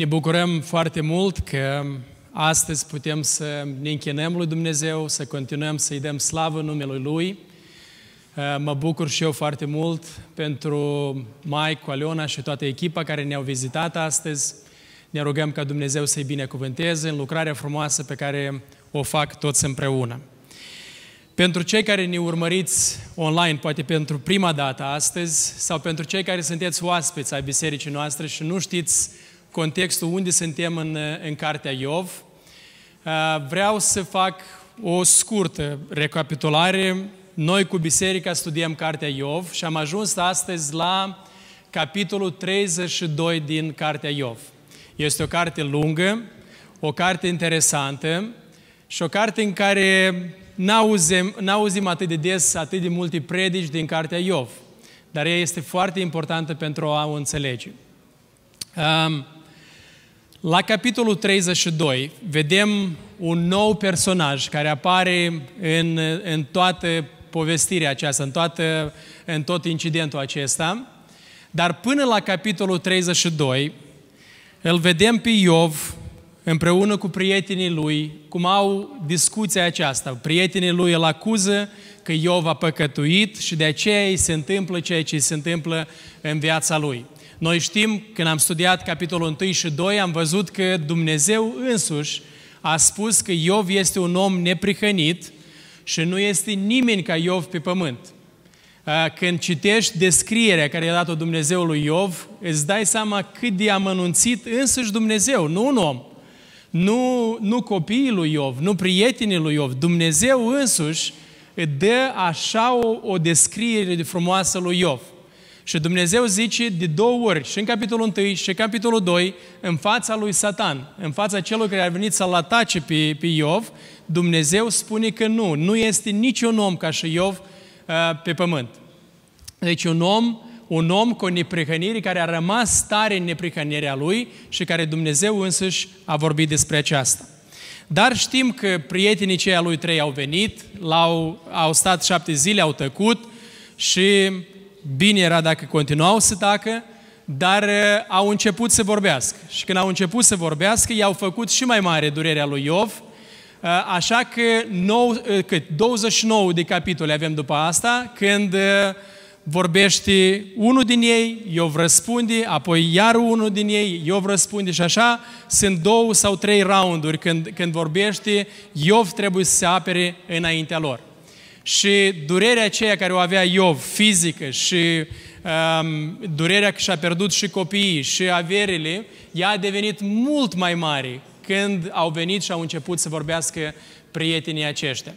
Ne bucurăm foarte mult că astăzi putem să ne închinăm lui Dumnezeu, să continuăm să-i dăm slavă numelui Lui. Mă bucur și eu foarte mult pentru Mike, cu Aliona și toată echipa care ne-au vizitat astăzi. Ne rugăm ca Dumnezeu să-i binecuvânteze în lucrarea frumoasă pe care o fac toți împreună. Pentru cei care ne urmăriți online, poate pentru prima dată astăzi, sau pentru cei care sunteți oaspeți ai bisericii noastre și nu știți contextul unde suntem în, în Cartea Iov, vreau să fac o scurtă recapitulare. Noi cu biserica studiem Cartea Iov și am ajuns astăzi la capitolul 32 din Cartea Iov. Este o carte lungă, o carte interesantă și o carte în care n-auzim, n-auzim atât de des, atât de multe predici din Cartea Iov, dar ea este foarte importantă pentru a o înțelege. Um, la capitolul 32 vedem un nou personaj care apare în, în toată povestirea aceasta, în, toată, în tot incidentul acesta, dar până la capitolul 32 îl vedem pe Iov împreună cu prietenii lui, cum au discuția aceasta. Prietenii lui îl acuză că Iov a păcătuit și de aceea îi se întâmplă ceea ce se întâmplă în viața lui. Noi știm, când am studiat capitolul 1 și 2, am văzut că Dumnezeu însuși a spus că Iov este un om neprihănit și nu este nimeni ca Iov pe pământ. Când citești descrierea care i-a dat-o Dumnezeu lui Iov, îți dai seama cât de amănunțit însuși Dumnezeu, nu un om. Nu, nu copiii lui Iov, nu prietenii lui Iov. Dumnezeu însuși îți dă așa o, o descriere de frumoasă lui Iov. Și Dumnezeu zice de două ori, și în capitolul 1 și în capitolul 2, în fața lui Satan, în fața celor care au venit să-l atace pe, pe Iov, Dumnezeu spune că nu, nu este niciun om ca și Iov uh, pe pământ. Deci un om, un om cu o neprihănire care a rămas tare în neprihănirea lui și care Dumnezeu însuși a vorbit despre aceasta. Dar știm că prietenii cei lui trei au venit, l-au, au stat șapte zile, au tăcut și bine era dacă continuau să tacă, dar uh, au început să vorbească. Și când au început să vorbească, i-au făcut și mai mare durerea lui Iov, uh, așa că nou, uh, cât, 29 de capitole avem după asta, când vorbește unul din ei, Iov răspunde, apoi iar unul din ei, Iov răspunde și așa sunt două sau trei rounduri când, când vorbește, Iov trebuie să se apere înaintea lor. Și durerea aceea care o avea Iov, fizică și um, durerea că și-a pierdut și copiii și averile, ea a devenit mult mai mare când au venit și au început să vorbească prietenii aceștia.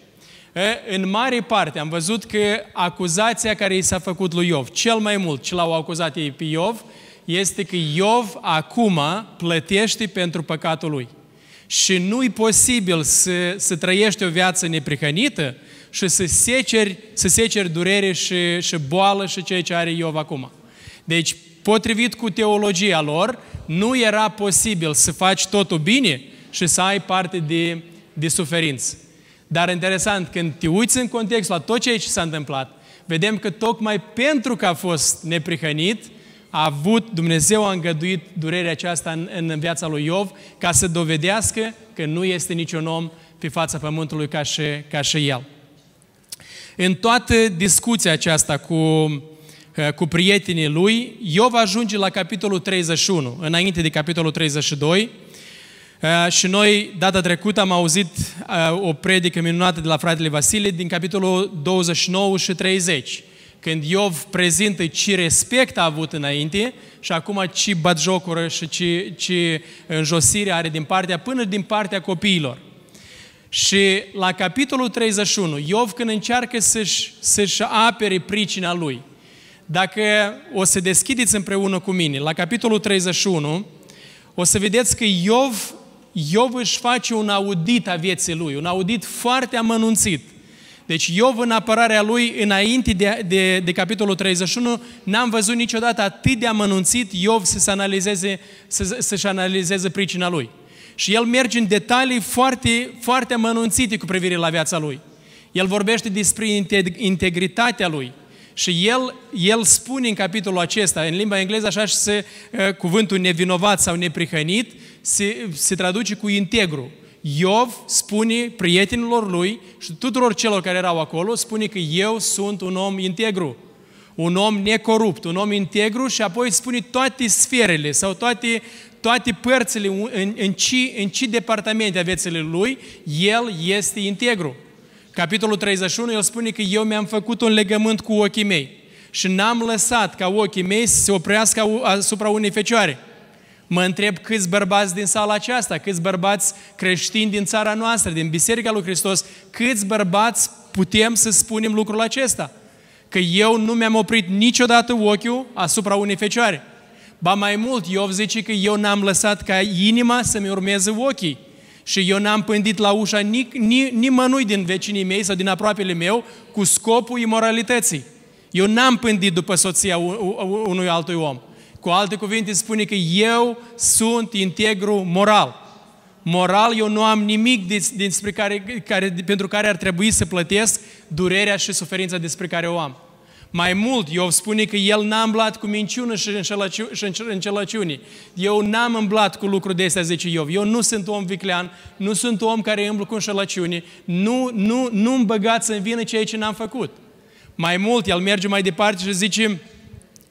În mare parte am văzut că acuzația care i s-a făcut lui Iov, cel mai mult ce l-au acuzat ei pe Iov, este că Iov acum plătește pentru păcatul lui. Și nu-i posibil să, să trăiești o viață neprihănită și să seceri, să seceri durere și, și boală și ceea ce are Iov acum. Deci, potrivit cu teologia lor, nu era posibil să faci totul bine și să ai parte de, de suferință. Dar interesant, când te uiți în context la tot ceea ce s-a întâmplat, vedem că tocmai pentru că a fost neprihănit, a avut, Dumnezeu a îngăduit durerea aceasta în, în viața lui Iov ca să dovedească că nu este niciun om pe fața pământului ca și, ca și el. În toată discuția aceasta cu, uh, cu prietenii lui, Iov ajunge la capitolul 31, înainte de capitolul 32, uh, și noi, data trecută, am auzit uh, o predică minunată de la fratele Vasile din capitolul 29 și 30, când Iov prezintă ce respect a avut înainte și acum ce batjocură și ce, ce înjosire are din partea, până din partea copiilor. Și la capitolul 31, Iov când încearcă să-și, să-și apere pricina lui, dacă o să deschideți împreună cu mine, la capitolul 31, o să vedeți că Iov, Iov își face un audit a vieții lui, un audit foarte amănunțit. Deci Iov în apărarea lui, înainte de, de, de capitolul 31, n-am văzut niciodată atât de amănunțit Iov să-și analizeze, să, să analizeze pricina lui. Și el merge în detalii foarte, foarte mănunțite cu privire la viața lui. El vorbește despre integritatea lui Și el, el spune în capitolul acesta, în limba engleză așa și se, uh, cuvântul nevinovat sau neprihănit se, se traduce cu integru. Iov spune prietenilor lui și tuturor celor care erau acolo, spune că eu sunt un om integru, un om necorupt, un om integru și apoi spune toate sferele sau toate, toate părțile, în, în, ce, în ce departamente a viețile lui, el este integru. Capitolul 31, el spune că eu mi-am făcut un legământ cu ochii mei și n-am lăsat ca ochii mei să se oprească asupra unei fecioare. Mă întreb câți bărbați din sala aceasta, câți bărbați creștini din țara noastră, din Biserica lui Hristos, câți bărbați putem să spunem lucrul acesta? Că eu nu mi-am oprit niciodată ochiul asupra unei fecioare. Ba mai mult, Iov zice că eu n-am lăsat ca inima să-mi urmeze ochii. Și eu n-am pândit la ușa ni, ni, nimănui din vecinii mei sau din aproapele meu cu scopul imoralității. Eu n-am pândit după soția unui altui om. Cu alte cuvinte spune că eu sunt integru moral. Moral, eu nu am nimic despre care, care, pentru care ar trebui să plătesc durerea și suferința despre care o am. Mai mult, Iov spune că el n-a îmblat cu minciună și, înșelăciu, și înșelăciune. Eu n-am îmblat cu lucruri de astea, zice Iov. Eu nu sunt om viclean, nu sunt om care îmblă cu înșelăciune. Nu, nu, nu îmi băgați în vină ceea ce n-am făcut. Mai mult, el merge mai departe și zice,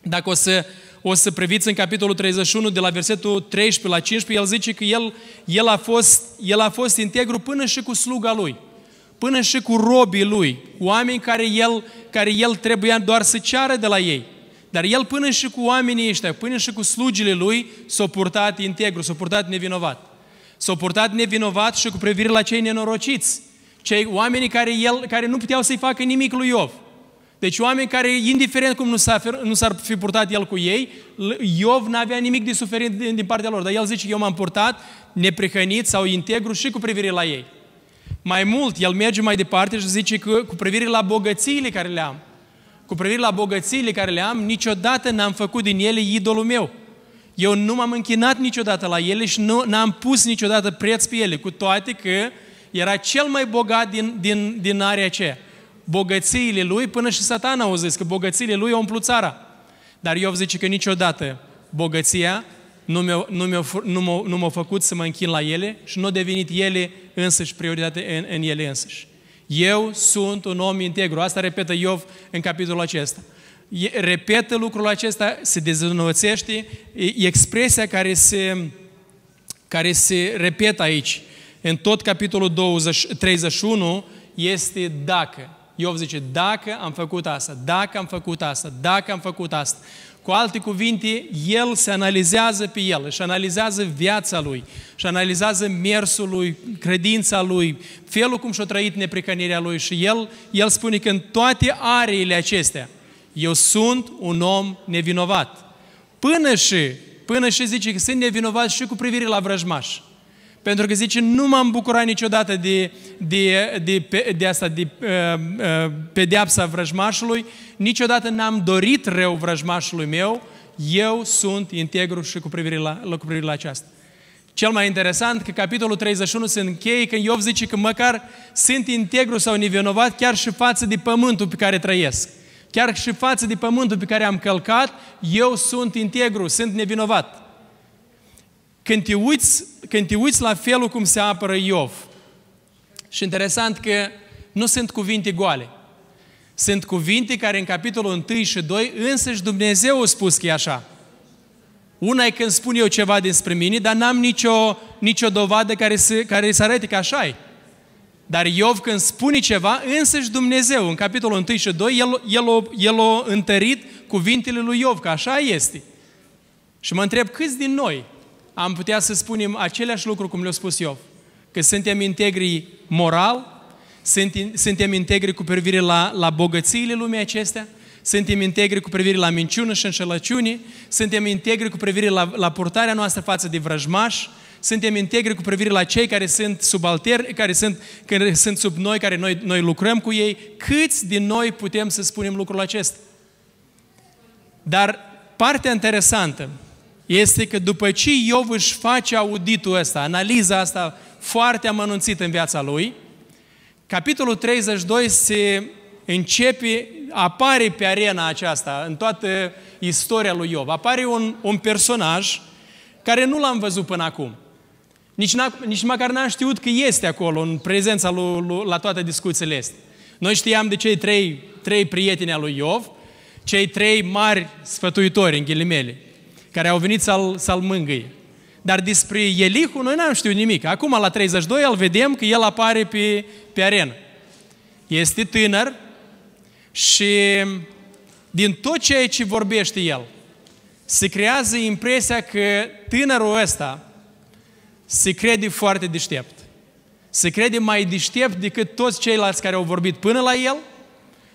dacă o să, o să priviți în capitolul 31, de la versetul 13 la 15, el zice că el, el, a fost, el a fost integru până și cu sluga lui până și cu robii lui, oameni care el, care el trebuia doar să ceară de la ei. Dar el până și cu oamenii ăștia, până și cu slugile lui, s-a purtat integru, s-a purtat nevinovat. S-a purtat nevinovat și cu privire la cei nenorociți, cei oamenii care, el, care nu puteau să-i facă nimic lui Iov. Deci oameni care, indiferent cum nu, s-ar, nu s-ar fi purtat el cu ei, Iov n-avea nimic de suferit din, din partea lor. Dar el zice, eu m-am purtat neprihănit sau integru și cu privire la ei. Mai mult, el merge mai departe și zice că cu privire la bogățiile care le am, cu privire la bogățiile care le am, niciodată n-am făcut din ele idolul meu. Eu nu m-am închinat niciodată la ele și nu n-am pus niciodată preț pe ele, cu toate că era cel mai bogat din, din, din area aceea. Bogățiile lui, până și satana au zis că bogățiile lui au umplut țara. Dar Iov zice că niciodată bogăția nu mi-au, nu, mi nu, m-au, nu m-au făcut să mă închin la ele și nu au devenit ele însăși prioritate în, în ele însăși. Eu sunt un om integru. Asta repetă Iov în capitolul acesta. Repetă lucrul acesta, se dezînvățește, e expresia care se, care se repetă aici. În tot capitolul 20, 31 este dacă. Iov zice, dacă am făcut asta, dacă am făcut asta, dacă am făcut asta. Cu alte cuvinte, el se analizează pe el, și analizează viața lui, și analizează mersul lui, credința lui, felul cum și-a trăit nepricănirea lui și el, el spune că în toate areile acestea, eu sunt un om nevinovat. Până și, până și zice că sunt nevinovat și cu privire la vrăjmași. Pentru că zice, nu m-am bucurat niciodată de, de, de, de, de asta, de uh, uh, pedeapsa vrăjmașului, niciodată n-am dorit rău vrăjmașului meu, eu sunt integru și cu privire la, la, cu privire la aceasta. Cel mai interesant că capitolul 31 se încheie când Iov zice că măcar sunt integru sau nevinovat chiar și față de pământul pe care trăiesc. Chiar și față de pământul pe care am călcat, eu sunt integru, sunt nevinovat. Când te uiți, când te uiți la felul cum se apără Iov, și interesant că nu sunt cuvinte goale. Sunt cuvinte care în capitolul 1 și 2 însăși Dumnezeu a spus că e așa. Una e când spun eu ceva despre mine, dar n-am nicio, nicio dovadă care să, care să arate că așa e. Dar Iov când spune ceva, însăși Dumnezeu, în capitolul 1 și 2, el, el, o, el o întărit cuvintele lui Iov, că așa este. Și mă întreb, câți din noi am putea să spunem aceleași lucruri cum le-a spus Iov. Că suntem integri moral, suntem integri cu privire la, la bogățiile lumii acestea, suntem integri cu privire la minciună și înșelăciune, suntem integri cu privire la, la purtarea noastră față de vrăjmași, suntem integri cu privire la cei care sunt subalterni, care sunt, care sunt sub noi, care noi, noi lucrăm cu ei. Câți din noi putem să spunem lucrul acesta? Dar partea interesantă este că după ce Iov își face auditul ăsta, analiza asta foarte amănunțită în viața lui, capitolul 32 se începe apare pe arena aceasta, în toată istoria lui Iov, apare un, un personaj care nu l-am văzut până acum. Nici, nici măcar n-am știut că este acolo, în prezența lui, lui, la toate discuțiile astea. Noi știam de cei trei, trei prieteni al lui Iov, cei trei mari sfătuitori, în ghilimele, care au venit să-l, să-l mângâie. Dar despre Elihu noi n-am știut nimic. Acum, la 32, îl vedem că el apare pe, pe arenă. Este tânăr și din tot ceea ce vorbește el, se creează impresia că tânărul ăsta se crede foarte deștept. Se crede mai deștept decât toți ceilalți care au vorbit până la el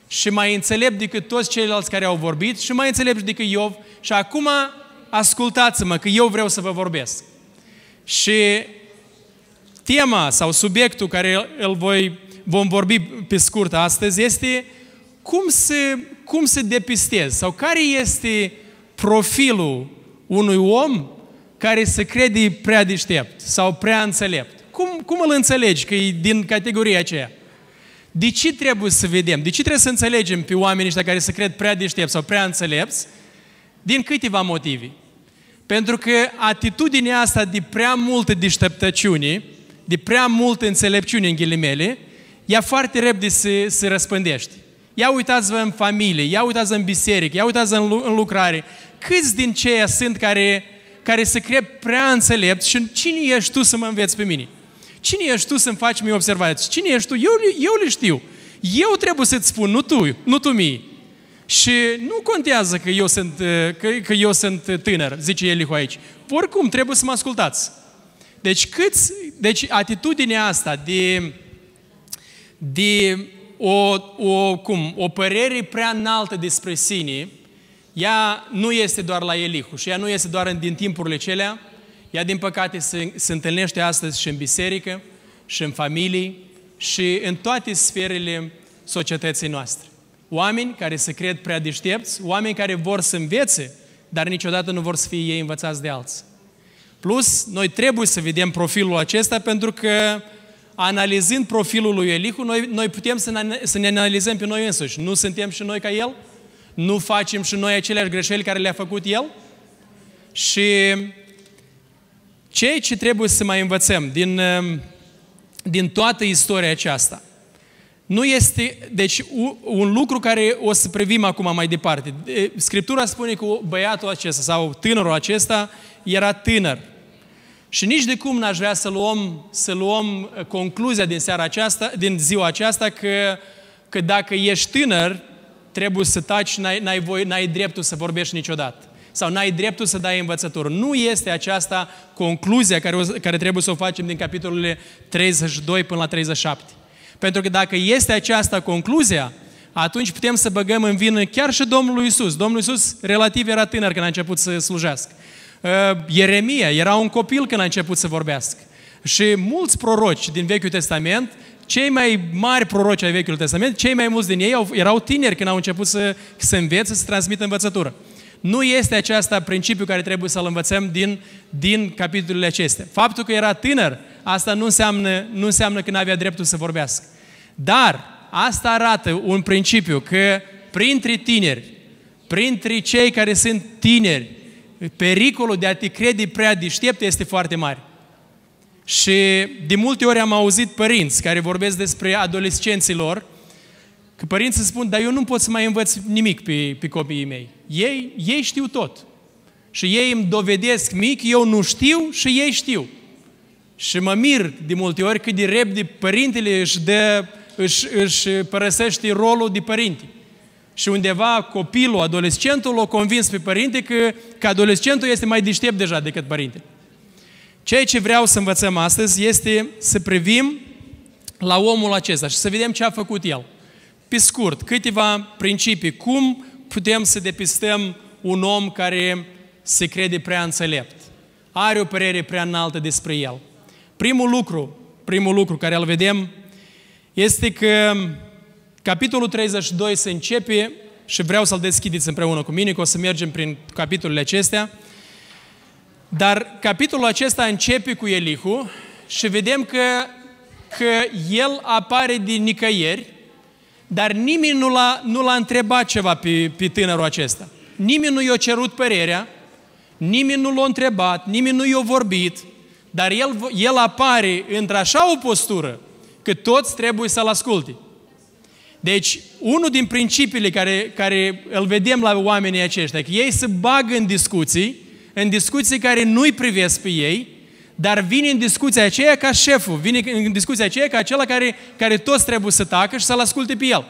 și mai înțelept decât toți ceilalți care au vorbit și mai înțelept decât Iov. Și acum ascultați-mă că eu vreau să vă vorbesc. Și tema sau subiectul care îl voi, vom vorbi pe scurt astăzi este cum să, cum să depistez sau care este profilul unui om care se crede prea deștept sau prea înțelept. Cum, cum îl înțelegi că e din categoria aceea? De ce trebuie să vedem? De ce trebuie să înțelegem pe oamenii ăștia care se cred prea deștepți sau prea înțelepți? Din câteva motive. Pentru că atitudinea asta de prea multă deșteptăciune, de prea multă înțelepciune în ghilimele, ea foarte repede se, se răspândește. Ia uitați-vă în familie, ia uitați-vă în biserică, ia uitați-vă în, în lucrare. Câți din ceia sunt care, care se cred prea înțelepți și cine ești tu să mă înveți pe mine? Cine ești tu să-mi faci mie observații? Cine ești tu? Eu, eu le știu. Eu trebuie să-ți spun, nu tu, nu tu mie. Și nu contează că eu sunt, că, că eu sunt tânăr, zice Elihu aici. Oricum, trebuie să mă ascultați. Deci, câți, deci atitudinea asta de, de o, o, cum, o părere prea înaltă despre sine, ea nu este doar la Elihu și ea nu este doar din timpurile celea, ea din păcate se, se întâlnește astăzi și în biserică, și în familii, și în toate sferele societății noastre. Oameni care se cred prea deștepți, oameni care vor să învețe, dar niciodată nu vor să fie ei învățați de alții. Plus, noi trebuie să vedem profilul acesta pentru că analizând profilul lui Elihu, noi, noi putem să ne, să ne analizăm pe noi însuși. Nu suntem și noi ca el? Nu facem și noi aceleași greșeli care le-a făcut el? Și ceea ce trebuie să mai învățăm din, din toată istoria aceasta, nu este, deci, un lucru care o să privim acum mai departe. Scriptura spune că băiatul acesta sau tânărul acesta era tânăr. Și nici de cum n-aș vrea să luăm, să luăm uh, concluzia din seara aceasta, din ziua aceasta, că, că dacă ești tânăr, trebuie să taci și n-ai, n-ai, voi, n-ai dreptul să vorbești niciodată. Sau n-ai dreptul să dai învățătură. Nu este aceasta concluzia care, o, care trebuie să o facem din capitolele 32 până la 37. Pentru că dacă este aceasta concluzia, atunci putem să băgăm în vină chiar și Domnul Isus. Domnul Isus relativ era tânăr când a început să slujească. Uh, Ieremia era un copil când a început să vorbească. Și mulți proroci din Vechiul Testament, cei mai mari proroci ai Vechiului Testament, cei mai mulți din ei au, erau tineri când au început să, să învețe, să transmită învățătură. Nu este aceasta principiul care trebuie să-l învățăm din, din capitolele acestea. Faptul că era tânăr, asta nu înseamnă, nu înseamnă că nu avea dreptul să vorbească. Dar asta arată un principiu că printre tineri, printre cei care sunt tineri, pericolul de a te crede prea deștept este foarte mare. Și de multe ori am auzit părinți care vorbesc despre adolescenții lor, că părinții spun, dar eu nu pot să mai învăț nimic pe, pe copiii mei. Ei, ei știu tot. Și ei îmi dovedesc mic, eu nu știu și ei știu. Și mă mir de multe ori cât de repede părintele își, dă, își, își părăsește rolul de părinte. Și undeva copilul, adolescentul, l-a convins pe părinte că, că adolescentul este mai deștept deja decât părinte. Ceea ce vreau să învățăm astăzi este să privim la omul acesta și să vedem ce a făcut el. Pe scurt, câteva principii. Cum putem să depistăm un om care se crede prea înțelept? Are o părere prea înaltă despre el. Primul lucru, primul lucru care îl vedem este că Capitolul 32 se începe și vreau să-l deschideți împreună cu mine, că o să mergem prin capitolele acestea. Dar capitolul acesta începe cu Elihu și vedem că, că el apare din nicăieri, Dar nimeni nu l-a, nu l-a întrebat ceva pe, pe tânărul acesta. Nimeni nu i-a cerut părerea, nimeni nu l-a întrebat, nimeni nu i-a vorbit, dar el, el apare într-așa o postură că toți trebuie să-l asculte. Deci, unul din principiile care, care îl vedem la oamenii aceștia, că ei se bagă în discuții, în discuții care nu-i privesc pe ei, dar vine în discuția aceea ca șeful, vine în discuția aceea ca acela care, care toți trebuie să tacă și să-l asculte pe el.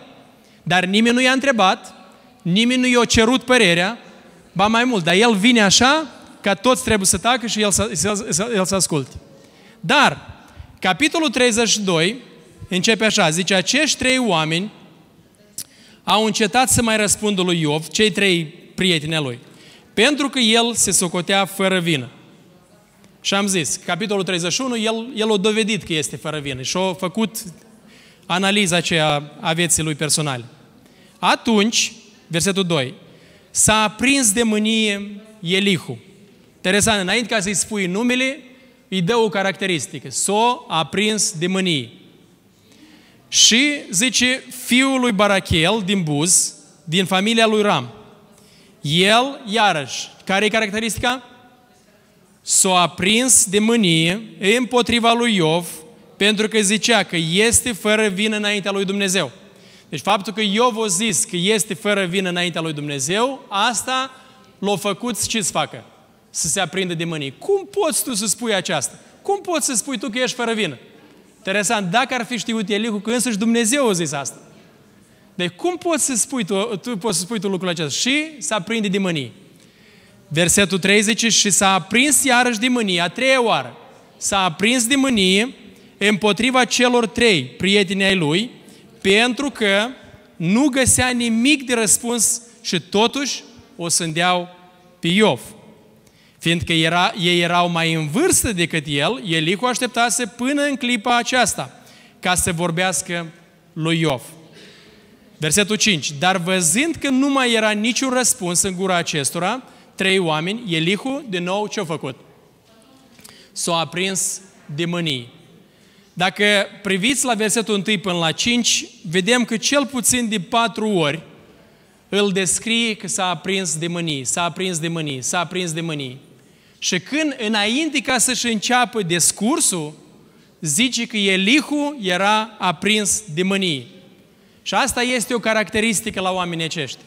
Dar nimeni nu i-a întrebat, nimeni nu i-a cerut părerea, ba mai mult, dar el vine așa ca toți trebuie să tacă și el să, să, el să asculte. Dar, capitolul 32 începe așa, zice, acești trei oameni au încetat să mai răspundă lui Iov, cei trei prieteni ai lui, pentru că el se socotea fără vină. Și am zis, capitolul 31, el, el a dovedit că este fără vină și a făcut analiza aceea a vieții lui personale. Atunci, versetul 2, s-a aprins de mânie Elihu. Interesant, înainte ca să-i spui numele, îi dă o caracteristică. S-a aprins de mânie. Și zice fiul lui Barachel din Buz, din familia lui Ram. El, iarăși, care e caracteristica? S-a aprins de mânie împotriva lui Iov, pentru că zicea că este fără vină înaintea lui Dumnezeu. Deci faptul că Iov a zis că este fără vină înaintea lui Dumnezeu, asta l-a făcut ce să facă? Să se aprindă de mânie. Cum poți tu să spui aceasta? Cum poți să spui tu că ești fără vină? Interesant, dacă ar fi știut Elihu că însăși Dumnezeu a zis asta. Deci cum poți să spui tu, tu poți să spui tu lucrul acesta? Și să aprinde de mânie. Versetul 30 și s-a aprins iarăși de mânie, a treia oară. S-a aprins de mânie împotriva celor trei prieteni ai lui, pentru că nu găsea nimic de răspuns și totuși o sândeau pe Iov. Fiindcă era, ei erau mai în vârstă decât el, Elihu așteptase până în clipa aceasta ca să vorbească lui Iov. Versetul 5. Dar văzând că nu mai era niciun răspuns în gura acestora, trei oameni, Elihu, din nou, ce-a făcut? S-a aprins de mânie. Dacă priviți la versetul 1 până la 5, vedem că cel puțin de patru ori îl descrie că s-a aprins de mânie, s-a aprins de mânie, s-a aprins de mânie. Și când, înainte ca să-și înceapă discursul, zice că Elihu era aprins de mânie. Și asta este o caracteristică la oamenii aceștia.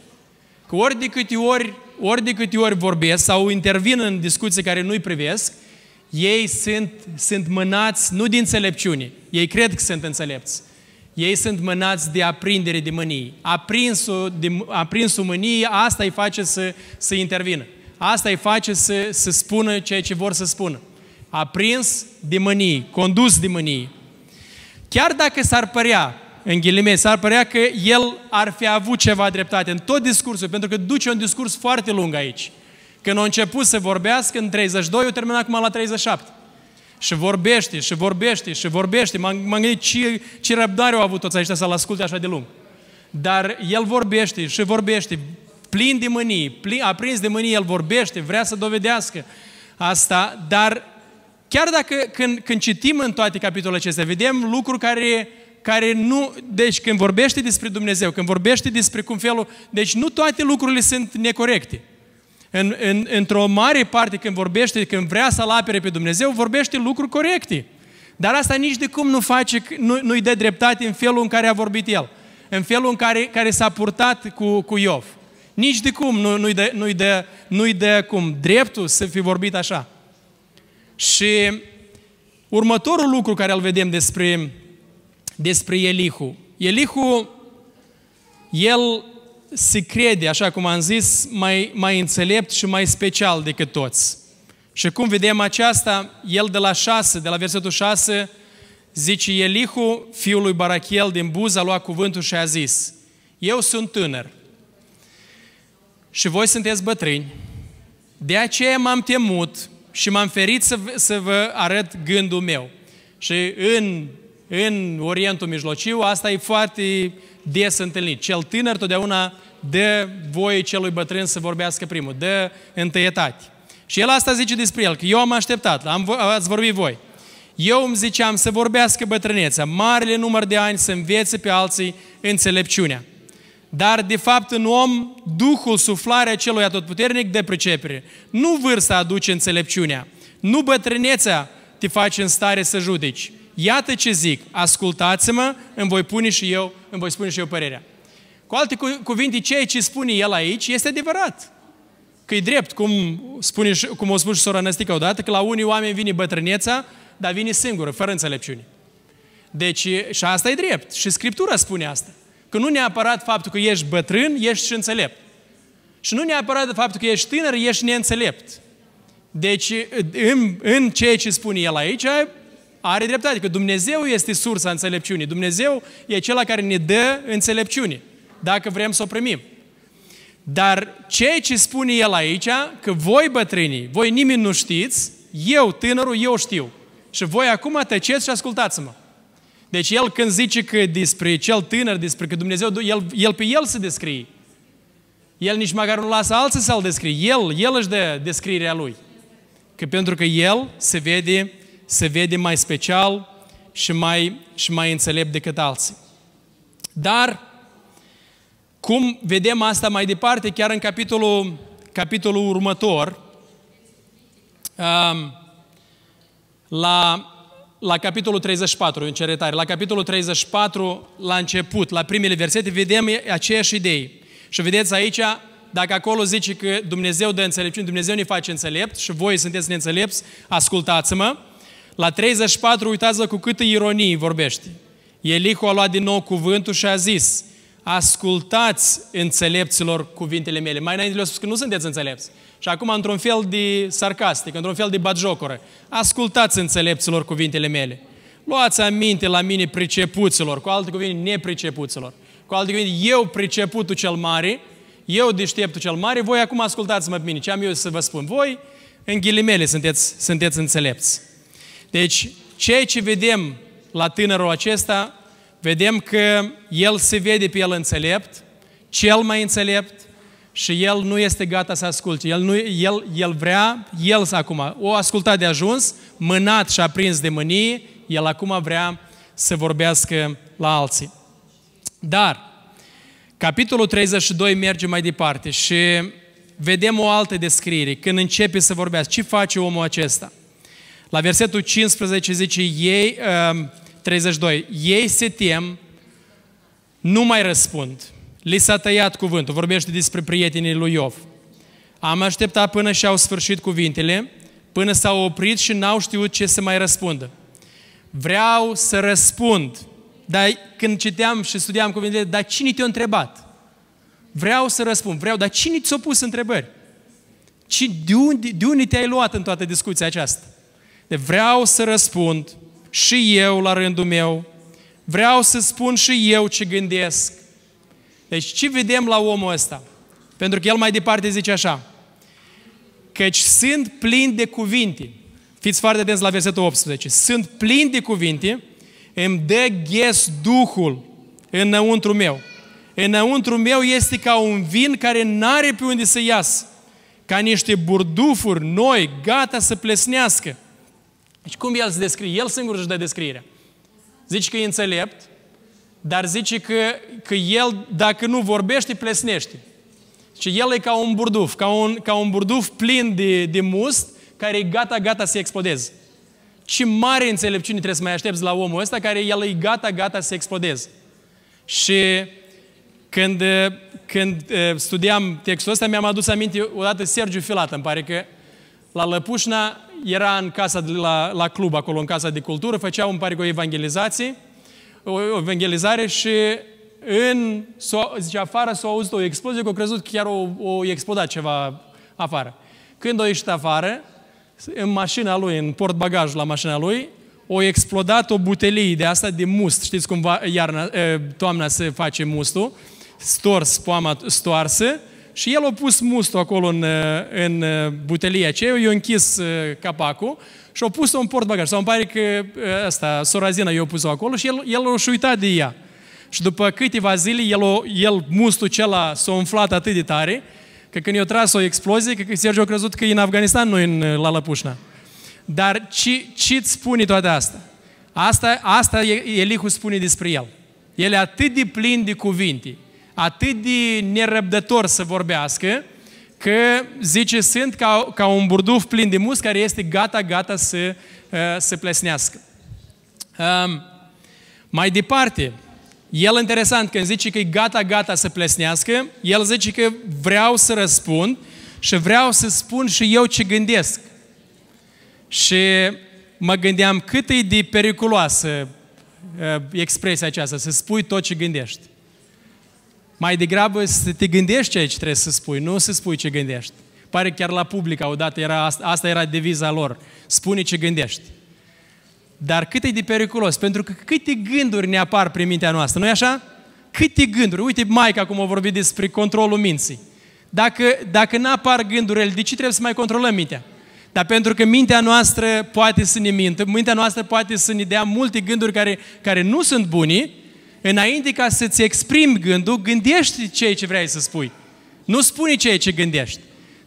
Că ori de câte ori, ori de câte ori vorbesc sau intervin în discuții care nu-i privesc, ei sunt, sunt mânați nu din înțelepciune, ei cred că sunt înțelepți. Ei sunt mânați de aprindere de mânie. Aprinsul, de, aprinsul mânie, asta îi face să, să intervină. Asta îi face să, să spună ceea ce vor să spună. Aprins de mânie, condus de mânie. Chiar dacă s-ar părea, în ghilimei, s-ar părea că el ar fi avut ceva dreptate în tot discursul, pentru că duce un discurs foarte lung aici. Când a început să vorbească în 32, o terminat acum la 37. Și vorbește, și vorbește, și vorbește. M-am, gândit ce, ce răbdare au avut toți aceștia să-l asculte așa de lung. Dar el vorbește și vorbește, plin de mânie, plin, aprins de mânie, el vorbește, vrea să dovedească asta, dar chiar dacă când, când citim în toate capitolele acestea, vedem lucruri care, care nu... Deci când vorbește despre Dumnezeu, când vorbește despre cum felul... Deci nu toate lucrurile sunt necorecte. În, în, într-o mare parte când vorbește, când vrea să-L apere pe Dumnezeu, vorbește lucruri corecte. Dar asta nici de cum nu face, nu, nu-i dă dreptate în felul în care a vorbit El. În felul în care, care s-a purtat cu, cu Iov. Nici de cum nu, nu-i, dă, nu-i, dă, nu-i dă cum dreptul să fi vorbit așa. Și următorul lucru care îl vedem despre, despre Elihu. Elihu, el se crede, așa cum am zis, mai, mai înțelept și mai special decât toți. Și cum vedem aceasta, el de la 6, de la versetul 6, zice Elihu, fiul lui Barachel din Buz, a luat cuvântul și a zis, eu sunt tânăr și voi sunteți bătrâni, de aceea m-am temut și m-am ferit să, să vă arăt gândul meu. Și în, în Orientul Mijlociu asta e foarte des întâlnit. Cel tânăr totdeauna dă voie celui bătrân să vorbească primul, dă întâietate. Și el asta zice despre el, că eu am așteptat, am, ați vorbit voi. Eu îmi ziceam să vorbească bătrânețea, marele număr de ani să învețe pe alții înțelepciunea. Dar, de fapt, în om, Duhul, suflarea celui atotputernic de pricepere. Nu vârsta aduce înțelepciunea, nu bătrânețea te face în stare să judeci. Iată ce zic, ascultați-mă, îmi voi pune și eu, îmi voi spune și eu părerea. Cu alte cuvinte, ceea ce spune el aici este adevărat. Că e drept, cum, spune, cum o spus și sora Năstica odată, că la unii oameni vine bătrâneța, dar vine singură, fără înțelepciune. Deci, și asta e drept. Și Scriptura spune asta. Că nu neapărat faptul că ești bătrân, ești și înțelept. Și nu neapărat faptul că ești tânăr, ești neînțelept. Deci, în, în ceea ce spune el aici, are dreptate, că Dumnezeu este sursa înțelepciunii. Dumnezeu e cel care ne dă înțelepciune, dacă vrem să o primim. Dar ceea ce spune el aici, că voi bătrânii, voi nimeni nu știți, eu, tânărul, eu știu. Și voi acum tăceți și ascultați-mă. Deci el când zice că despre cel tânăr, despre că Dumnezeu, el, el pe el se descrie. El nici măcar nu lasă alții să-l descrie. El, el își dă descrierea lui. Că pentru că el se vede, se vede mai special și mai, și mai înțelept decât alții. Dar, cum vedem asta mai departe, chiar în capitolul, capitolul următor, um, la, la capitolul 34, în ceretare, la capitolul 34, la început, la primele versete, vedem aceeași idei. Și vedeți aici, dacă acolo zice că Dumnezeu dă înțelepciune, Dumnezeu ne face înțelept și voi sunteți neînțelepți, ascultați-mă. La 34, uitați-vă cu câtă ironie vorbește. Elihu a luat din nou cuvântul și a zis, ascultați înțelepților cuvintele mele. Mai înainte le-a spus că nu sunteți înțelepți. Și acum, într-un fel de sarcastic, într-un fel de batjocoră, ascultați înțelepților cuvintele mele. Luați aminte la mine pricepuților, cu alte cuvinte, nepricepuților. Cu alte cuvinte, eu priceputul cel mare, eu deșteptul cel mare, voi acum ascultați-mă pe mine. Ce am eu să vă spun? Voi, în ghilimele, sunteți, sunteți înțelepți. Deci, ceea ce vedem la tânărul acesta, vedem că el se vede pe el înțelept, cel mai înțelept, și el nu este gata să asculte. El, nu, el, el vrea, el acum, o ascultat de ajuns, mânat și aprins de mânie, el acum vrea să vorbească la alții. Dar, capitolul 32 merge mai departe și vedem o altă descriere. Când începe să vorbească, ce face omul acesta? La versetul 15 zice, ei, 32, uh, ei se tem, nu mai răspund. Li s-a tăiat cuvântul, vorbește despre prietenii lui Iov. Am așteptat până și-au sfârșit cuvintele, până s-au oprit și n-au știut ce să mai răspundă. Vreau să răspund, dar când citeam și studiam cuvintele, dar cine te-a întrebat? Vreau să răspund, vreau, dar cine ți-a pus întrebări? Ci de unde, de unde te-ai luat în toată discuția aceasta? De vreau să răspund și eu la rândul meu, vreau să spun și eu ce gândesc, deci ce vedem la omul ăsta? Pentru că el mai departe zice așa, căci sunt plini de cuvinte. Fiți foarte atenți la versetul 18. Sunt plini de cuvinte, îmi dă ghes Duhul înăuntru meu. Înăuntru meu este ca un vin care n-are pe unde să iasă. Ca niște burdufuri noi, gata să plesnească. Deci cum el se descrie? El singur își dă descrierea. Zice că e înțelept, dar zice că, că el, dacă nu vorbește, plesnește. Și el e ca un burduf, ca un, ca un burduf plin de, de must, care e gata, gata să explodeze. Ce mare înțelepciune trebuie să mai aștepți la omul ăsta, care el e gata, gata să explodeze. Și când, când studiam textul ăsta, mi-am adus aminte odată Sergiu Filat, îmi pare că la Lăpușna era în casa de la, la club, acolo în casa de cultură, făcea, îmi pare că o evangelizație o evangelizare și în, zice, afară s-a auzit o explozie, că au crezut că chiar o, o explodat ceva afară. Când a ieșit afară, în mașina lui, în portbagajul la mașina lui, o explodat o butelie de asta de must. Știți cum va, iarna, toamna se face mustul, stors, poama stoarsă, și el a pus mustul acolo în, în butelia aceea, i-a închis capacul și au pus-o în portbagaj. Sau îmi pare că asta, Sorazina i-a pus-o acolo și el, el a uitat de ea. Și după câteva zile, el, o, el mustul acela s-a umflat atât de tare, că când i-a tras o explozie, că Sergiu a crezut că e în Afganistan, nu în, la Lăpușna. Dar ce, ce îți spune toate astea? Asta, asta Elihu spune despre el. El e atât de plin de cuvinte, atât de nerăbdător să vorbească, că zice, sunt ca, ca un burduf plin de mus care este gata, gata să, uh, să plesnească. Um, mai departe, el interesant, când zice că e gata, gata să plesnească, el zice că vreau să răspund și vreau să spun și eu ce gândesc. Și mă gândeam cât e de periculoasă uh, expresia aceasta, să spui tot ce gândești. Mai degrabă să te gândești ce trebuie să spui, nu să spui ce gândești. Pare chiar la public odată, era, asta era deviza lor. Spune ce gândești. Dar cât e de periculos, pentru că câte gânduri ne apar prin mintea noastră, nu e așa? Câte gânduri? Uite, Maica cum a vorbit despre controlul minții. Dacă, dacă nu apar gândurile, de ce trebuie să mai controlăm mintea? Dar pentru că mintea noastră poate să ne mintă, mintea noastră poate să ne dea multe gânduri care, care nu sunt buni, înainte ca să-ți exprimi gândul, gândești ceea ce vrei să spui. Nu spune ceea ce gândești.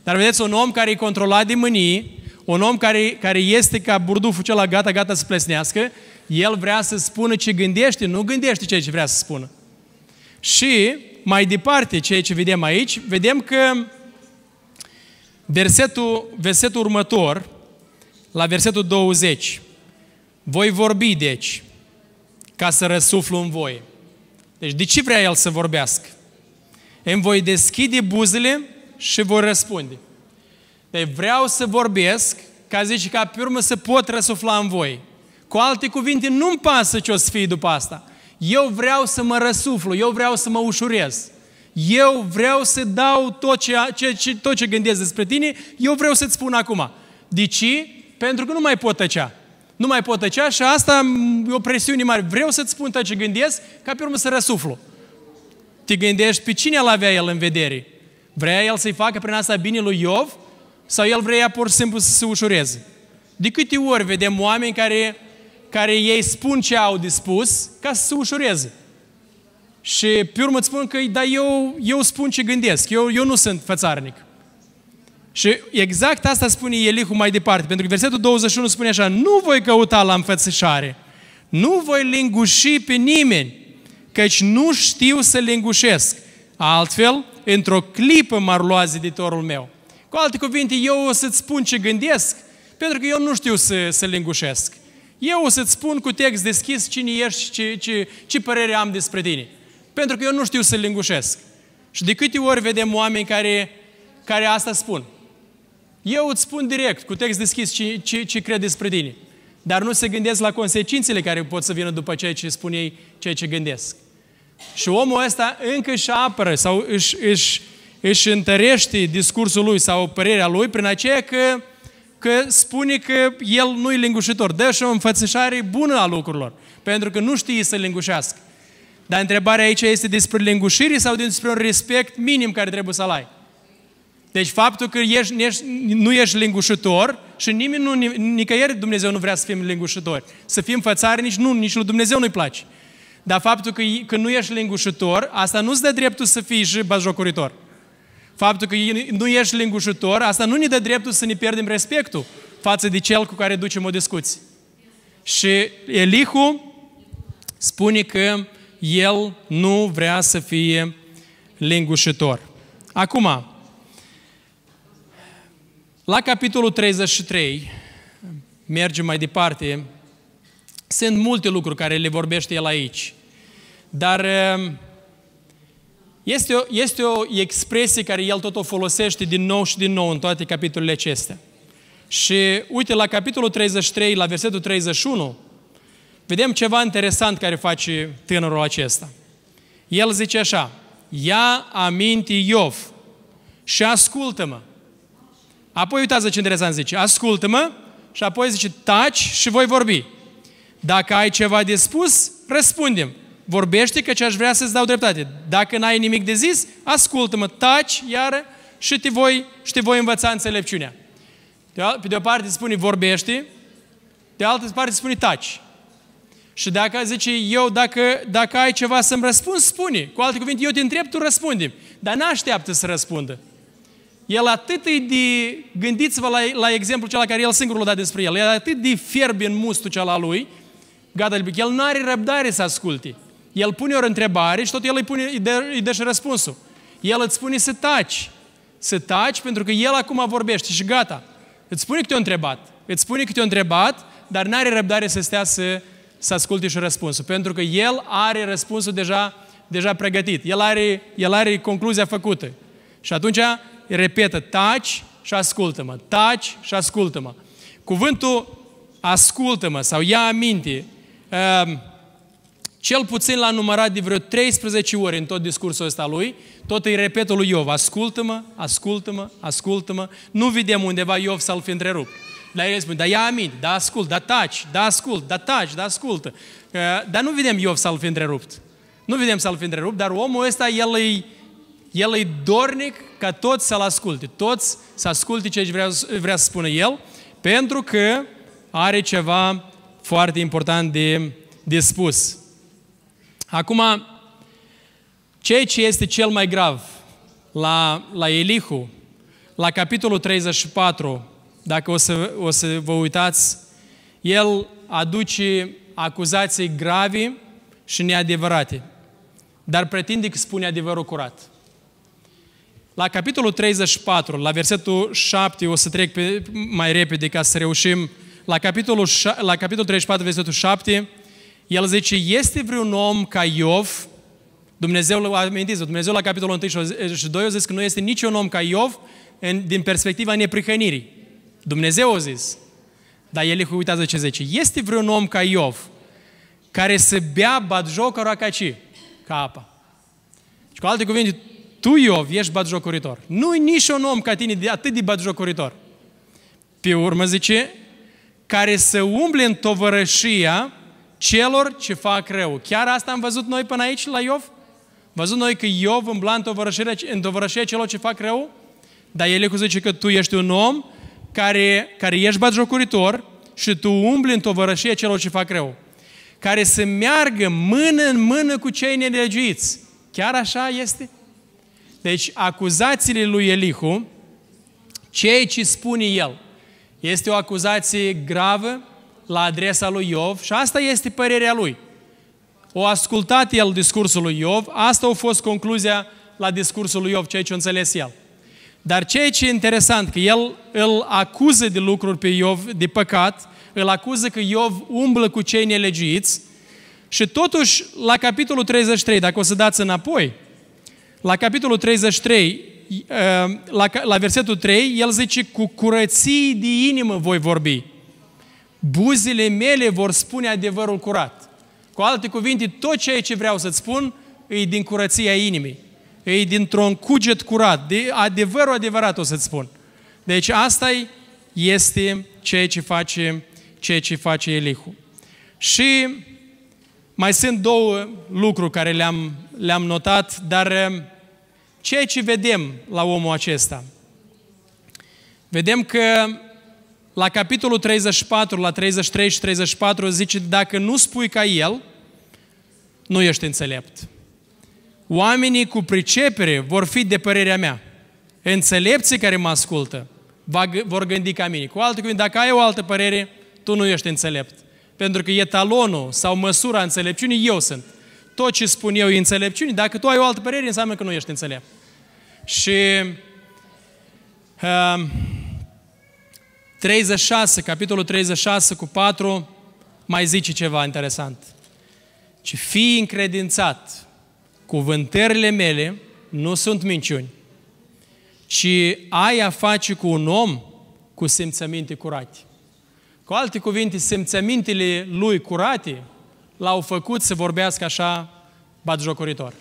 Dar vedeți, un om care e controlat de mânii, un om care, care este ca burduful cel gata, gata să plesnească, el vrea să spună ce gândește, nu gândește ceea ce vrea să spună. Și mai departe, ceea ce vedem aici, vedem că versetul, versetul următor, la versetul 20, voi vorbi, deci, ca să răsuflu în voi. Deci de ce vrea el să vorbească? Îmi voi deschide buzele și voi răspunde. Deci vreau să vorbesc, ca zice, ca pe urmă să pot răsufla în voi. Cu alte cuvinte, nu-mi pasă ce o să fie după asta. Eu vreau să mă răsuflu, eu vreau să mă ușurez. Eu vreau să dau tot ce, ce, ce, tot ce gândesc despre tine, eu vreau să-ți spun acum. De ce? Pentru că nu mai pot tăcea. Nu mai pot tăcea și asta e o presiune mare. Vreau să-ți spun tot ce gândesc, ca pe urmă să răsuflu. Te gândești pe cine l avea el în vedere? Vrea el să-i facă prin asta bine lui Iov? Sau el vrea pur și simplu să se ușureze? De câte ori vedem oameni care, care ei spun ce au de spus ca să se ușureze? Și pe urmă îți spun că, da, eu, eu spun ce gândesc, eu, eu nu sunt fățarnic. Și exact asta spune Elihu mai departe, pentru că versetul 21 spune așa, nu voi căuta la înfățișare, nu voi linguși pe nimeni, căci nu știu să lingușesc. Altfel, într-o clipă m-ar lua ziditorul meu. Cu alte cuvinte, eu o să-ți spun ce gândesc, pentru că eu nu știu să, să lingușesc. Eu o să-ți spun cu text deschis cine ești și ce, ce, ce părere am despre tine. Pentru că eu nu știu să lingușesc. Și de câte ori vedem oameni care, care asta spun? Eu îți spun direct, cu text deschis, ce, ce, ce cred despre tine. Dar nu se gândesc la consecințele care pot să vină după ceea ce spun ei, ceea ce gândesc. Și omul ăsta încă își apără sau își, își, își întărește discursul lui sau părerea lui prin aceea că, că spune că el nu e lingușitor. Dă și o înfățișare bună a lucrurilor. Pentru că nu știe să lingușească. Dar întrebarea aici este despre lingușire sau despre un respect minim care trebuie să-l ai. Deci faptul că ești, ești, nu ești lingușitor și nimeni nu, nicăieri Dumnezeu nu vrea să fim lingușitori. Să fim fățari nici nu, nici lui Dumnezeu nu-i place. Dar faptul că, că nu ești lingușitor, asta nu-ți dă dreptul să fii și bazjocoritor. Faptul că nu ești lingușitor, asta nu ne dă dreptul să ne pierdem respectul față de cel cu care ducem o discuție. Și Elihu spune că el nu vrea să fie lingușitor. Acum, la capitolul 33, mergem mai departe, sunt multe lucruri care le vorbește el aici. Dar um, este o, este o expresie care el tot o folosește din nou și din nou în toate capitolele acestea. Și uite, la capitolul 33, la versetul 31, vedem ceva interesant care face tânărul acesta. El zice așa, ia aminte Iov și ascultă-mă. Apoi uitați ce interesant zice, ascultă-mă și apoi zice, taci și voi vorbi. Dacă ai ceva de spus, răspundem. Vorbește că ce aș vrea să-ți dau dreptate. Dacă n-ai nimic de zis, ascultă-mă, taci iară și te voi, și te voi învăța înțelepciunea. Pe de o parte spune vorbește, de altă parte spune taci. Și dacă zice eu, dacă, dacă ai ceva să-mi răspunzi, spune. Cu alte cuvinte, eu te întreb, tu răspunde. Dar n-așteaptă să răspundă. El atât e de, gândiți-vă la, la exemplu cel care el singur l-a dat despre el, el atât de fierb în mustul cel lui, gata, el nu are răbdare să asculte. El pune o întrebare și tot el îi, pune, îi, dă, îi dă și răspunsul. El îți spune să taci. Să taci pentru că el acum vorbește și gata. Îți spune că te-a întrebat. Îți spune că te-a întrebat, dar nu are răbdare să stea să, să asculte și răspunsul. Pentru că el are răspunsul deja, deja pregătit. El are, el are concluzia făcută. Și atunci repetă, taci și ascultă-mă, taci și ascultă-mă. Cuvântul ascultă-mă sau ia aminte, uh, cel puțin l-a numărat de vreo 13 ori în tot discursul ăsta lui, tot îi repetă lui Iov, ascultă-mă, ascultă-mă, ascultă-mă, nu vedem undeva Iov să-l fi întrerupt. Dar el spune, da ia aminte, da ascult, da taci, da ascult, da taci, da ascultă. Uh, dar nu vedem Iov să-l fi întrerupt. Nu vedem să-l fi întrerupt, dar omul ăsta, el îi, el e dornic ca toți să-l asculte, toți să asculte ce vrea, vrea să spună el, pentru că are ceva foarte important de, de spus. Acum, ceea ce este cel mai grav la, la Elihu, la capitolul 34, dacă o să, o să vă uitați, el aduce acuzații grave și neadevărate, dar pretinde că spune adevărul curat. La capitolul 34, la versetul 7, o să trec pe, mai repede ca să reușim. La capitolul, la capitolul 34, versetul 7, el zice, este vreun om ca Iov, Dumnezeu, amintiți Dumnezeu la capitolul 1 și 2 a zis că nu este niciun om ca Iov în, din perspectiva neprihănirii. Dumnezeu a zis. Dar el uitează ce zice. Este vreun om ca Iov care să bea batjocul ca ce? Ca apa. Și cu alte cuvinte, tu, Iov, ești batjocoritor. Nu-i nici un om ca tine de atât de batjocoritor. Pe urmă zice, care să umble în tovărășia celor ce fac rău. Chiar asta am văzut noi până aici la Iov? Văzut noi că Iov îmbla în tovărășia, în tovărășia celor ce fac rău? Dar el zice că tu ești un om care, care ești batjocoritor și tu umbli în tovărășia celor ce fac rău. Care să meargă mână în mână cu cei nelegiuiți. Chiar așa este? Deci, acuzațiile lui Elihu, ceea ce spune el, este o acuzație gravă la adresa lui Iov și asta este părerea lui. O ascultat el discursul lui Iov, asta a fost concluzia la discursul lui Iov, ceea ce a înțeles el. Dar ceea ce e interesant, că el îl acuză de lucruri pe Iov, de păcat, îl acuză că Iov umblă cu cei nelegiuiți și totuși, la capitolul 33, dacă o să dați înapoi, la capitolul 33, uh, la, la versetul 3, el zice, cu curății de inimă voi vorbi. Buzile mele vor spune adevărul curat. Cu alte cuvinte, tot ceea ce vreau să-ți spun e din curăția inimii. E dintr-un cuget curat. De adevărul adevărat o să-ți spun. Deci asta este ceea ce face, ceea ce face Elihu. Și mai sunt două lucruri care le-am, le-am notat, dar ceea ce vedem la omul acesta. Vedem că la capitolul 34, la 33 și 34 zice, dacă nu spui ca el, nu ești înțelept. Oamenii cu pricepere vor fi de părerea mea. Înțelepții care mă ascultă vor gândi ca mine. Cu alte cuvinte, dacă ai o altă părere, tu nu ești înțelept. Pentru că etalonul sau măsura înțelepciunii eu sunt tot ce spun eu e înțelepciune, dacă tu ai o altă părere, înseamnă că nu ești înțelept. Și uh, um, 36, capitolul 36 cu 4, mai zice ceva interesant. Ce fii încredințat, cuvântările mele nu sunt minciuni, ci ai a face cu un om cu simțăminte curate. Cu alte cuvinte, simțămintele lui curate l-au făcut să vorbească așa batjocoritor.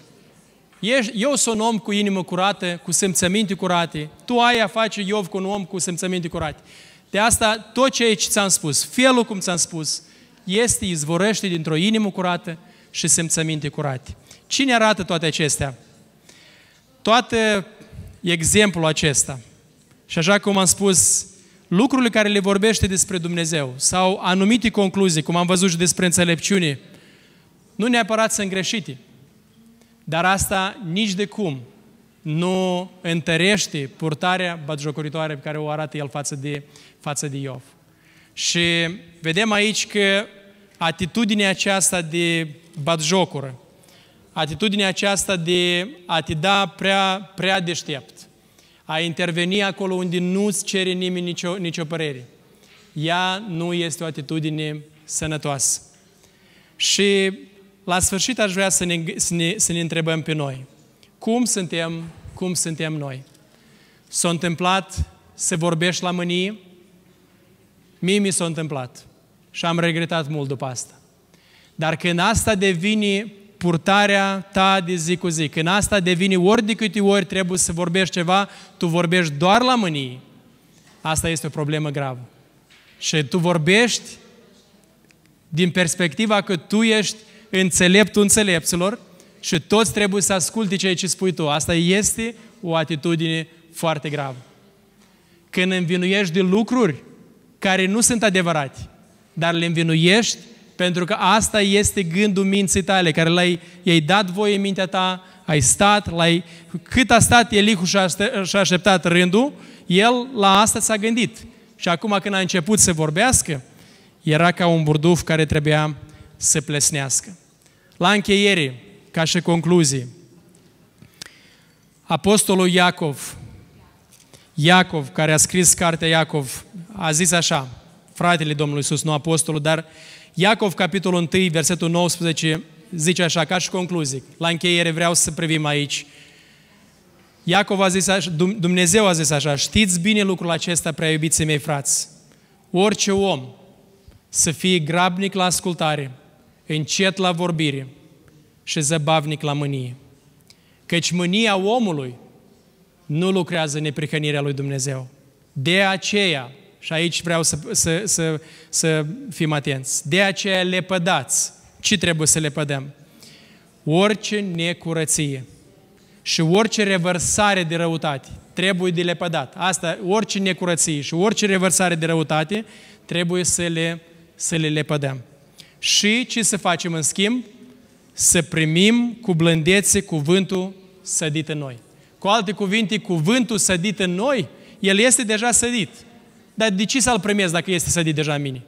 Eu sunt un om cu inimă curată, cu simțăminte curate. Tu ai a face, Iov, cu un om cu simțăminte curate. De asta, tot ceea ce ți-am spus, felul cum ți-am spus, este, izvorăște dintr-o inimă curată și simțăminte curate. Cine arată toate acestea? Toate exemplul acesta. Și așa cum am spus, lucrurile care le vorbește despre Dumnezeu sau anumite concluzii, cum am văzut și despre înțelepciune, nu neapărat sunt greșite, dar asta nici de cum nu întărește purtarea batjocoritoare pe care o arată el față de, față de Iov. Și vedem aici că atitudinea aceasta de batjocură, atitudinea aceasta de a te da prea, prea deștept, a interveni acolo unde nu-ți cere nimeni nicio, nicio părere, ea nu este o atitudine sănătoasă. Și la sfârșit aș vrea să ne, să ne, să ne întrebăm pe noi. Cum suntem, cum suntem noi? S-a întâmplat să vorbești la mânie? Mie mi s-a întâmplat și am regretat mult după asta. Dar când asta devine purtarea ta de zi cu zi, când asta devine ori de câte ori trebuie să vorbești ceva, tu vorbești doar la mânie, asta este o problemă gravă. Și tu vorbești din perspectiva că tu ești înțeleptul înțelepților și toți trebuie să asculte ceea ce spui tu. Asta este o atitudine foarte gravă. Când învinuiești de lucruri care nu sunt adevărate, dar le învinuiești pentru că asta este gândul minții tale, care l-ai i-ai dat voie în mintea ta, ai stat, l-ai, cât a stat Elihu și a așteptat rândul, el la asta s-a gândit. Și acum când a început să vorbească, era ca un burduf care trebuia să plesnească. La încheiere, ca și concluzie, Apostolul Iacov, Iacov, care a scris cartea Iacov, a zis așa, fratele Domnului Iisus, nu apostolul, dar Iacov, capitolul 1, versetul 19, zice așa, ca și concluzie. La încheiere vreau să privim aici. Iacov a zis așa, Dumnezeu a zis așa, știți bine lucrul acesta, prea iubiții mei frați. Orice om să fie grabnic la ascultare, încet la vorbire și zăbavnic la mânie. Căci mânia omului nu lucrează neprihănirea lui Dumnezeu. De aceea, și aici vreau să, să, să, să fim atenți, de aceea le pădați. Ce trebuie să le pădăm? Orice necurăție și orice revărsare de răutate trebuie de lepădat. Asta, orice necurăție și orice revărsare de răutate trebuie să le, să le lepădăm. Și ce să facem în schimb? Să primim cu blândețe cuvântul sădit în noi. Cu alte cuvinte, cuvântul sădit în noi, el este deja sădit. Dar de ce să-l primesc dacă este sădit deja în mine?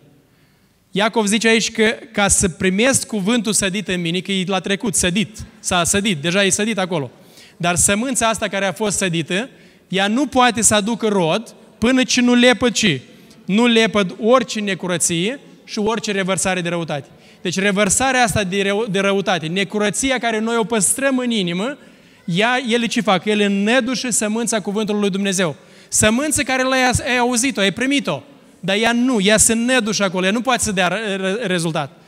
Iacov zice aici că ca să primesc cuvântul sădit în mine, că e la trecut, sădit, s-a sădit, deja e sădit acolo. Dar sămânța asta care a fost sădită, ea nu poate să aducă rod până ce nu lepă ce? Nu lepă orice necurăție și orice revărsare de răutate. Deci revărsarea asta de, rău, de răutate, necurăția care noi o păstrăm în inimă, ea, ele ce fac? Ele nedușe sămânța cuvântului lui Dumnezeu. Sămânță care l-ai auzit-o, ai primit-o, dar ea nu, ea se nedușă acolo, ea nu poate să dea rezultat.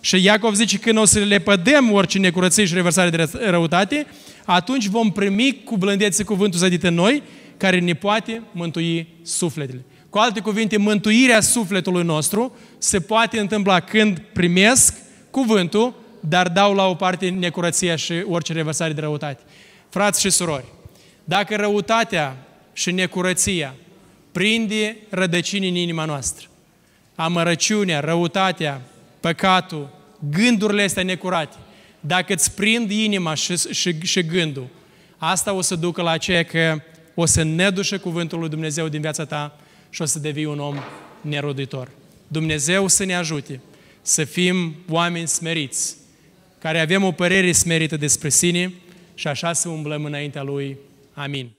Și Iacov zice că când o să le pădem orice necurăție și revărsare de răutate, atunci vom primi cu blândețe cuvântul zădit în noi, care ne poate mântui sufletele. Cu alte cuvinte, mântuirea sufletului nostru se poate întâmpla când primesc cuvântul, dar dau la o parte necurăția și orice revărsare de răutate. Frați și surori, dacă răutatea și necurăția prinde rădăcini în inima noastră, amărăciunea, răutatea, păcatul, gândurile astea necurate, dacă îți prind inima și, și, și gândul, asta o să ducă la aceea că o să nedușe cuvântul lui Dumnezeu din viața ta și o să devii un om neroditor. Dumnezeu să ne ajute să fim oameni smeriți, care avem o părere smerită despre sine și așa să umblăm înaintea Lui. Amin.